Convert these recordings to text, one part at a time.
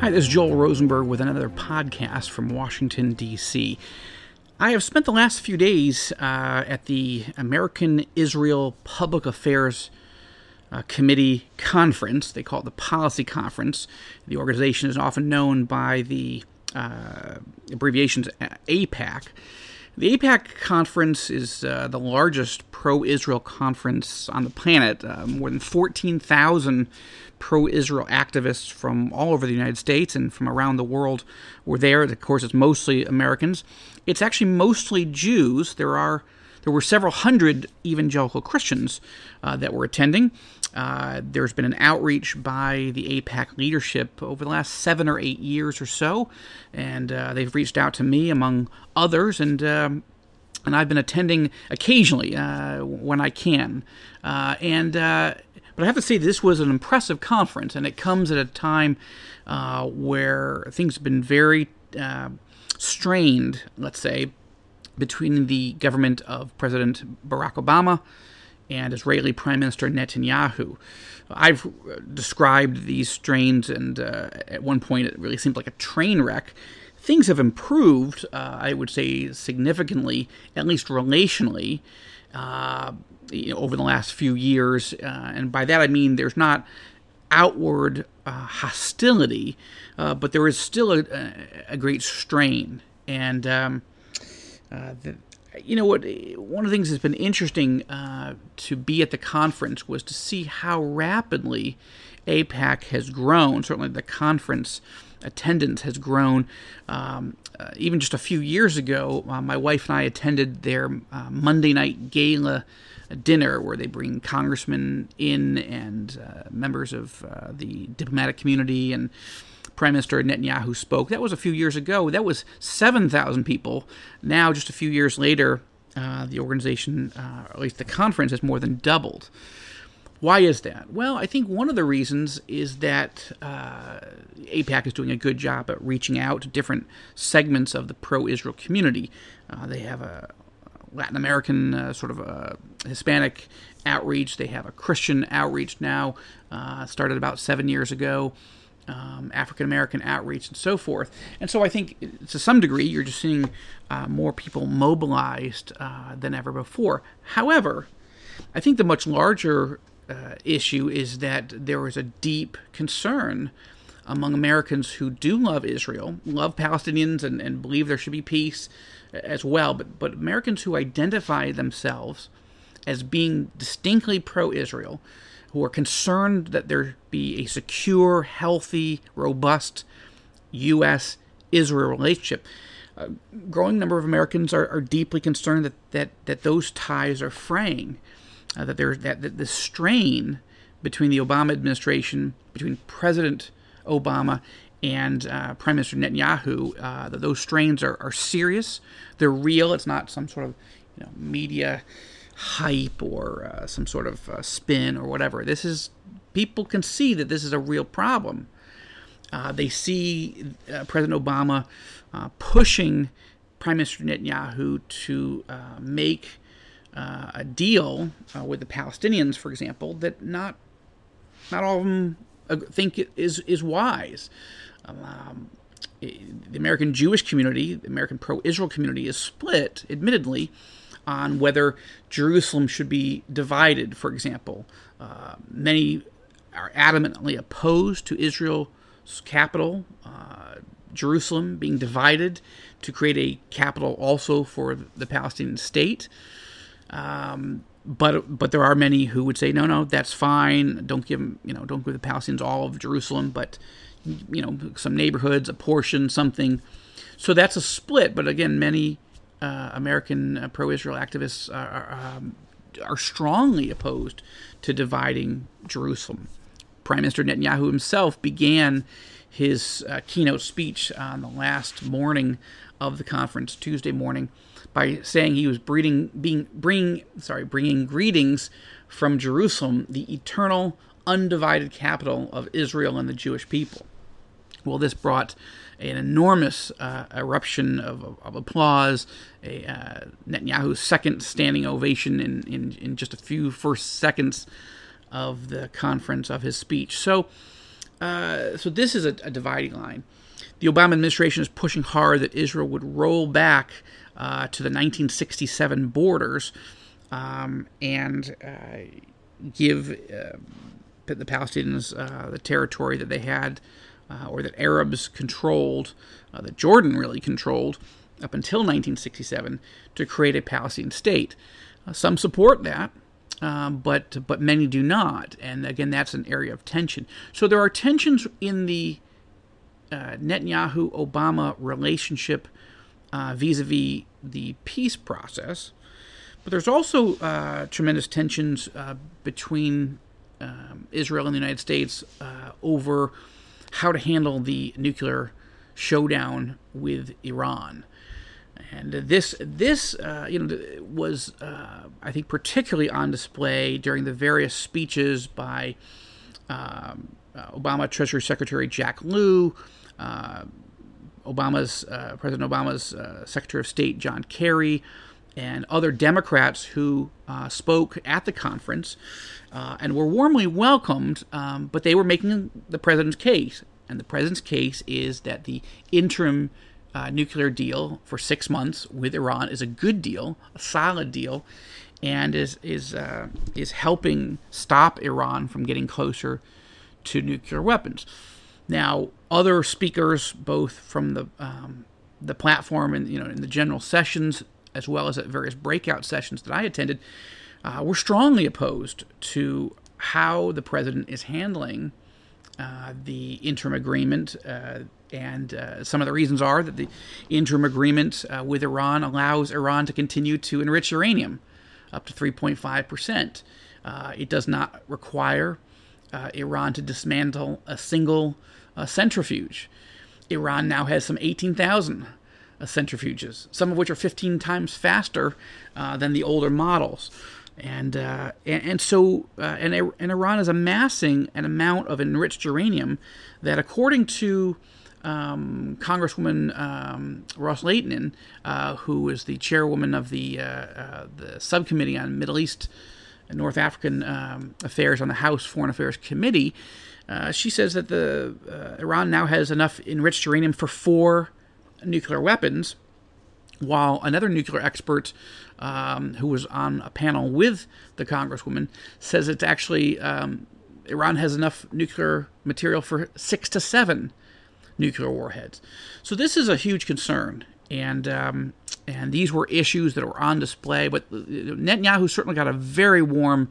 Hi, this is Joel Rosenberg with another podcast from Washington, D.C. I have spent the last few days uh, at the American Israel Public Affairs uh, Committee Conference. They call it the Policy Conference. The organization is often known by the uh, abbreviations AIPAC. The AIPAC conference is uh, the largest pro Israel conference on the planet. Uh, more than 14,000 pro Israel activists from all over the United States and from around the world were there. Of course, it's mostly Americans. It's actually mostly Jews. There are there were several hundred evangelical Christians uh, that were attending. Uh, there's been an outreach by the AIPAC leadership over the last seven or eight years or so, and uh, they've reached out to me among others, and um, and I've been attending occasionally uh, when I can, uh, and. Uh, but I have to say, this was an impressive conference, and it comes at a time where things have been very strained, let's say, between the government of President Barack Obama and Israeli Prime Minister Netanyahu. I've described these strains, and uh, at one point it really seemed like a train wreck. Things have improved, uh, I would say, significantly, at least relationally, uh, you know, over the last few years. Uh, and by that I mean there's not outward uh, hostility, uh, but there is still a, a great strain. And um, the, you know what? One of the things that's been interesting to be at the conference was to see how rapidly AIPAC has grown. Certainly, the conference attendance has grown. Um, uh, even just a few years ago, uh, my wife and I attended their uh, Monday night gala dinner where they bring congressmen in and uh, members of uh, the diplomatic community and Prime Minister Netanyahu spoke. That was a few years ago. That was 7,000 people. Now, just a few years later, uh, the organization, uh, or at least the conference, has more than doubled. Why is that? Well, I think one of the reasons is that uh, AIPAC is doing a good job at reaching out to different segments of the pro Israel community. Uh, they have a Latin American, uh, sort of a Hispanic outreach, they have a Christian outreach now, uh, started about seven years ago um, African American outreach and so forth. And so I think to some degree you're just seeing uh, more people mobilized uh, than ever before. However, I think the much larger uh, issue is that there is a deep concern among Americans who do love Israel, love Palestinians, and, and believe there should be peace as well, but, but Americans who identify themselves as being distinctly pro Israel who are concerned that there be a secure, healthy, robust U.S. Israel relationship. A growing number of Americans are, are deeply concerned that, that, that those ties are fraying, uh, that, there, that, that the strain between the Obama administration, between President Obama and uh, Prime Minister Netanyahu, uh, that those strains are, are serious. They're real. It's not some sort of you know, media hype or uh, some sort of uh, spin or whatever. This is people can see that this is a real problem. Uh, they see uh, President Obama pushing Prime Minister Netanyahu to uh, a deal with the Palestinians, for example, that not not all of them think is is wise. Um, the American Jewish community, the American pro-Israel community, is split, admittedly, on whether Jerusalem should be divided, for example. Uh, many are adamantly opposed to Israel's capital, uh, Jerusalem, being divided to create a capital also for the Palestinian state. Um, but but there are many who would say no no that's fine don't give you know don't give the Palestinians all of Jerusalem but you know some neighborhoods a portion something so that's a split but again many uh, American uh, pro-Israel activists are, are, um, are, strongly opposed to dividing Jerusalem. Prime Minister Netanyahu himself began his uh, keynote speech on the last morning of the conference, Tuesday morning, by saying he was breeding, being, bringing, sorry, bringing greetings from Jerusalem, the eternal, undivided capital of Israel and the Jewish people. Well, this brought an enormous uh, eruption of, of, applause, a uh, Netanyahu's second standing ovation in, in, in just a few first seconds of the conference of his speech. So uh, so this is a, a, dividing line. The Obama administration is pushing hard that Israel would roll back uh, to the 1967 borders um, and uh, give uh, the Palestinians uh, the territory that they had or that Arabs controlled, that Jordan really controlled up until 1967 to create a Palestinian state. some support that um, but but many do not, and again, that's an area of tension. So there are tensions in the uh, Netanyahu Obama relationship uh, vis-a-vis the peace process, but there's also uh, tremendous tensions uh, between um, Israel and the United States uh, over how to handle the nuclear showdown with Iran. And this this uh, you know was uh, I think particularly on display during the various speeches by um, uh, Obama Treasury Secretary Jack Lew, Obama's uh, President Obama's uh, Secretary of State John Kerry, and other Democrats who spoke at the conference and were warmly welcomed. Um, but they were making the president's case, and the president's case is that the interim uh, nuclear deal for six months with Iran is a good deal, a solid deal, and is is uh, is helping stop Iran from getting closer to nuclear weapons. Now, other speakers, both from the um, the platform and you know in the general sessions, as well as at various breakout sessions that I attended, uh, were strongly opposed to how the president is handling uh, the interim agreement. Uh, and uh, some of the reasons are that the interim agreement uh, with Iran allows Iran to continue to enrich uranium up to 3.5%. Uh, it does not require uh, Iran to dismantle a single uh, centrifuge. Iran now has some 18,000 uh, centrifuges, some of which are 15 times faster than the older models. And, and, and so and, and Iran is amassing an amount of enriched uranium that, according to um, Congresswoman um, Ros-Lehtinen, uh, who is the chairwoman of the uh, uh, the subcommittee on Middle East North African um, affairs on the House Foreign Affairs Committee, uh, she says that the uh, Iran now has enough enriched uranium for four nuclear weapons, while another nuclear expert. Um, who was on a panel with the Congresswoman says it's actually um, Iran has enough nuclear material for six to seven nuclear warheads. So this is a huge concern, and um, and these were issues that were on display. But Netanyahu certainly got a very warm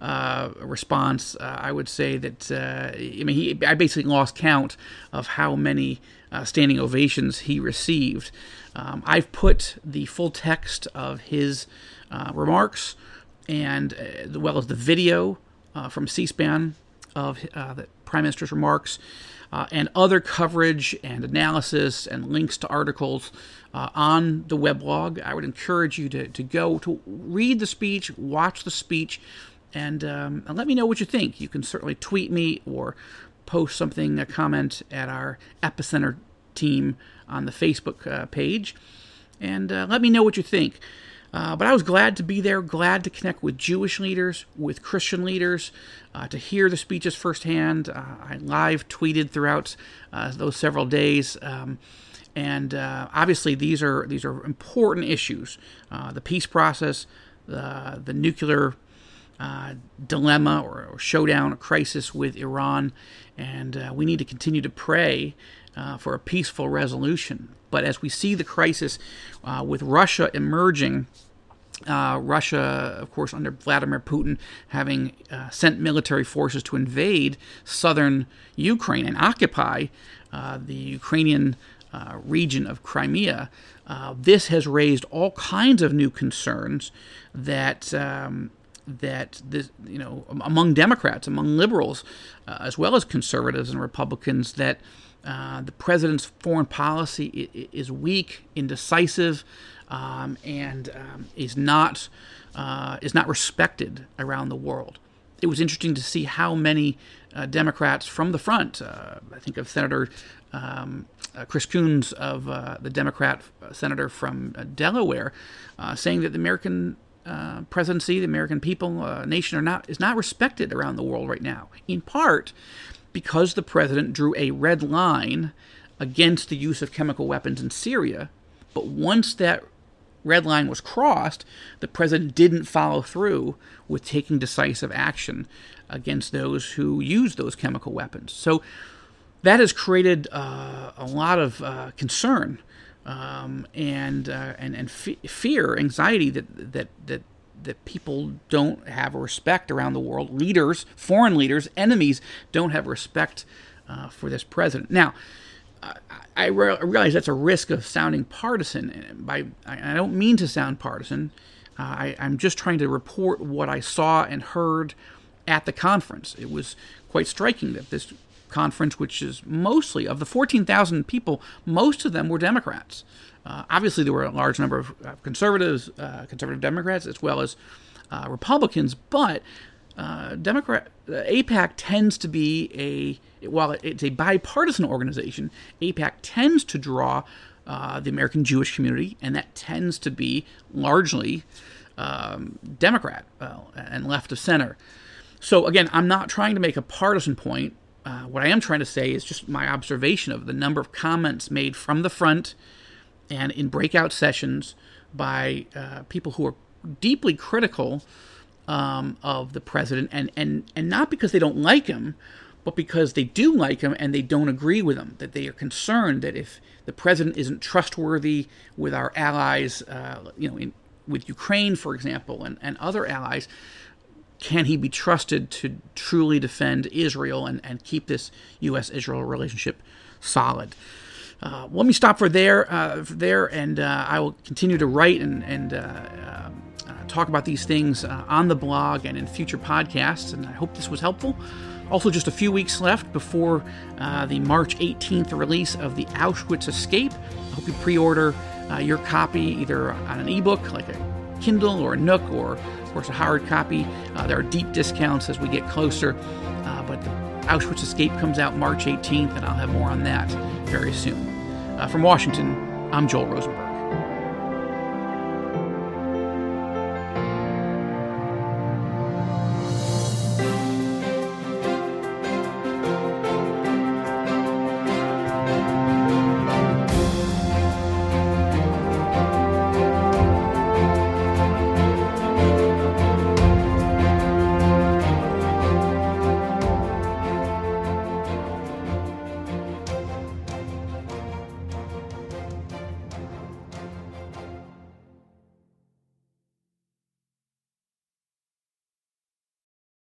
uh, response. Uh, I would say that uh, I mean he I basically lost count of how many uh, standing ovations he received. Um, I've put the full text of his uh, remarks and uh, as well as the video from C-SPAN of the Prime Minister's remarks uh, and other coverage and analysis and links to articles uh, on the weblog. I would encourage you to, to go to read the speech, watch the speech, and, um, and let me know what you think. You can certainly tweet me or post something, a comment at our Epicenter team on the Facebook uh, page, and uh, let me know what you think. Uh, but I was glad to be there, glad to connect with Jewish leaders, with Christian leaders, uh, to hear the speeches firsthand. Uh, I live tweeted throughout uh, those several days. Um, and uh, obviously, these are these are important issues: uh, the peace process, the the nuclear dilemma or, or, showdown, a crisis with Iran, and we need to continue to pray for a peaceful resolution. But as we see the crisis with Russia emerging uh, Russia, of course, under Vladimir Putin, having uh, sent military forces to invade southern Ukraine and occupy uh, the Ukrainian uh, region of Crimea, uh, this has raised all kinds of new concerns that. Um, that this, you know, among Democrats, among liberals, uh, as well as conservatives and Republicans, that the president's foreign policy is weak, indecisive, um, and um, is not uh, is not respected around the world. It was interesting to see how many uh, Democrats from the front. Uh, I think of Senator um, uh, Chris Coons of uh, the Democrat uh, senator from Delaware, saying that the American presidency, the American people, nation, are not is not respected around the world right now. In part because the president drew a red line against the use of chemical weapons in Syria. But once that red line was crossed, the president didn't follow through with taking decisive action against those who use those chemical weapons. So that has created uh, a lot of uh, concern um, and uh, and and fear, anxiety that that that that people don't have respect around the world. Leaders, foreign leaders, enemies don't have respect uh, for this president. Now, I, re- realize that's a risk of sounding partisan. By I, don't mean to sound partisan. Uh, I, I'm just trying to report what I saw and heard at the conference. It was quite striking that this conference, which is mostly of the 14,000 people, most of them were Democrats. Uh, obviously, there were a large number of conservatives, uh, conservative Democrats, as well as uh, Republicans, but uh, Democrat AIPAC tends to be a while it's a bipartisan organization, AIPAC tends to draw uh, the American Jewish community, and that tends to be largely um, Democrat uh, and left of center. So again, I'm not trying to make a partisan point. Uh, what I am trying to say is just my observation of the number of comments made from the front and in breakout sessions by uh, people who are deeply critical um, of the president, and, and, and not because they don't like him, but because they do like him and they don't agree with him. That they are concerned that if the president isn't trustworthy with our allies, uh, you know, in, with Ukraine, for example, and, and other allies, can he be trusted to truly defend Israel and, and keep this U.S. Israel relationship solid? Uh, let me stop for there, uh, for there, and uh, I will continue to write and, and uh, um, talk about these things uh, on the blog and in future podcasts, and I hope this was helpful. Also, just a few weeks left before uh, the March 18th release of the Auschwitz Escape. I hope you pre order uh, your copy either on an ebook like a Kindle or a Nook or, of course, a hard copy. Uh, there are deep discounts as we get closer, uh, but the Auschwitz Escape comes out March 18th, and I'll have more on that very soon. Uh, from Washington, I'm Joel Rosenberg.